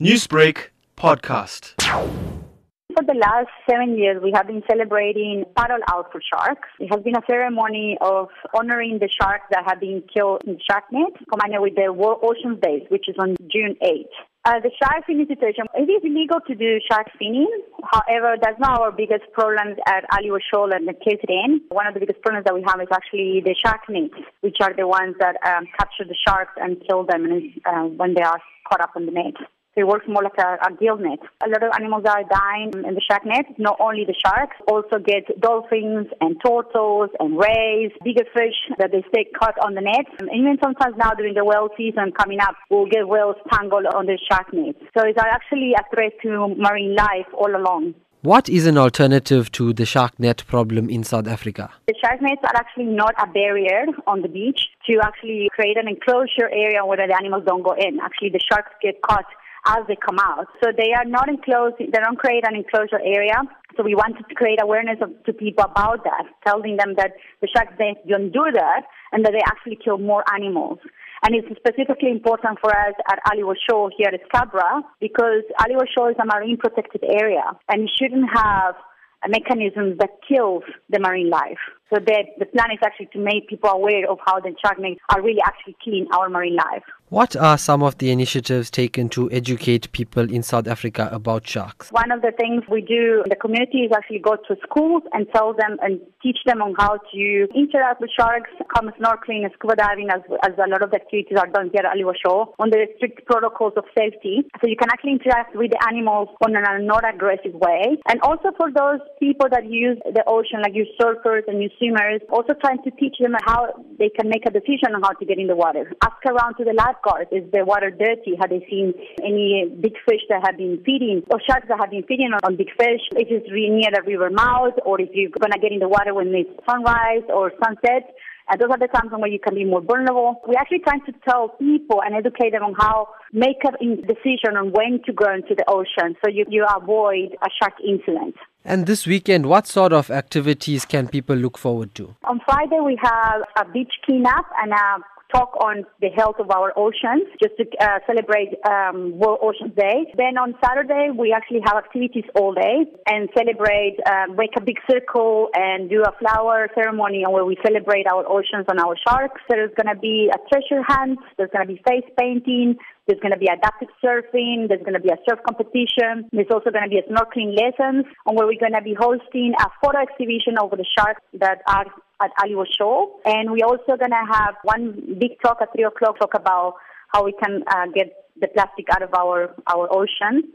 Newsbreak podcast. For the last seven years, we have been celebrating Paddle Out for Sharks. It has been a ceremony of honoring the sharks that have been killed in Sharknet, combined with the World Oceans Day, which is on June 8th. Uh, the shark finning situation, it is illegal to do shark finning. However, that's not our biggest problem at Aliwal Shoal and the KZN. One of the biggest problems that we have is actually the shark nets, which are the ones that um, capture the sharks and kill them uh, when they are caught up in the net. It works more like a, a gill net. A lot of animals are dying in the shark net. Not only the sharks, also get dolphins and turtles and rays, bigger fish that they stay caught on the net. Um, and even sometimes now during the whale season coming up, we'll get whales tangled on the shark net. So it's actually a threat to marine life all along. What is an alternative to the shark net problem in South Africa? The shark nets are actually not a barrier on the beach to actually create an enclosure area where the animals don't go in. Actually, the sharks get caught as they come out. So they are not enclosed, they don't create an enclosure area. So we wanted to create awareness of, to people about that, telling them that the sharks they don't do that and that they actually kill more animals. And it's specifically important for us at Aliwal Shoal here at Scottburgh because Aliwal Shoal is a marine protected area and shouldn't have a mechanism that kills the marine life. So that the plan is actually to make people aware of how the shark nets are really actually killing our marine life. What are some of the initiatives taken to educate people in South Africa about sharks? One of the things we do in the community is actually go to schools and tell them and teach them on how to interact with sharks, come snorkeling and scuba diving as, as a lot of the activities are done here at Aliwal Shoal on the strict protocols of safety. So you can actually interact with the animals on a not aggressive way. And also for those people that use the ocean, like you surfers and you also trying to teach them how they can make a decision on how to get in the water. Ask around to the lifeguards. Is the water dirty? Have they seen any big fish that have been feeding or sharks that have been feeding on big fish? If it's near the river mouth or if you're going to get in the water when it's sunrise or sunset. And those are the times when you can be more vulnerable. We're actually trying to tell people and educate them on how make a decision on when to go into the ocean so you, you avoid a shark incident. And this weekend, what sort of activities can people look forward to? On Friday, we have a beach cleanup and a talk on the health of our oceans just to uh, celebrate um, World Ocean Day. Then on Saturday, we actually have activities all day and celebrate, um, make a big circle and do a flower ceremony where we celebrate our oceans and our sharks. There's going to be a treasure hunt. There's going to be face painting. There's going to be adaptive surfing. There's going to be a surf competition. There's also going to be a snorkeling lessons and where we're going to be hosting a photo exhibition over the sharks that are at Aliwal Shoal. And we're also going to have one big talk at 3 o'clock talk about how we can uh, get the plastic out of our, our ocean.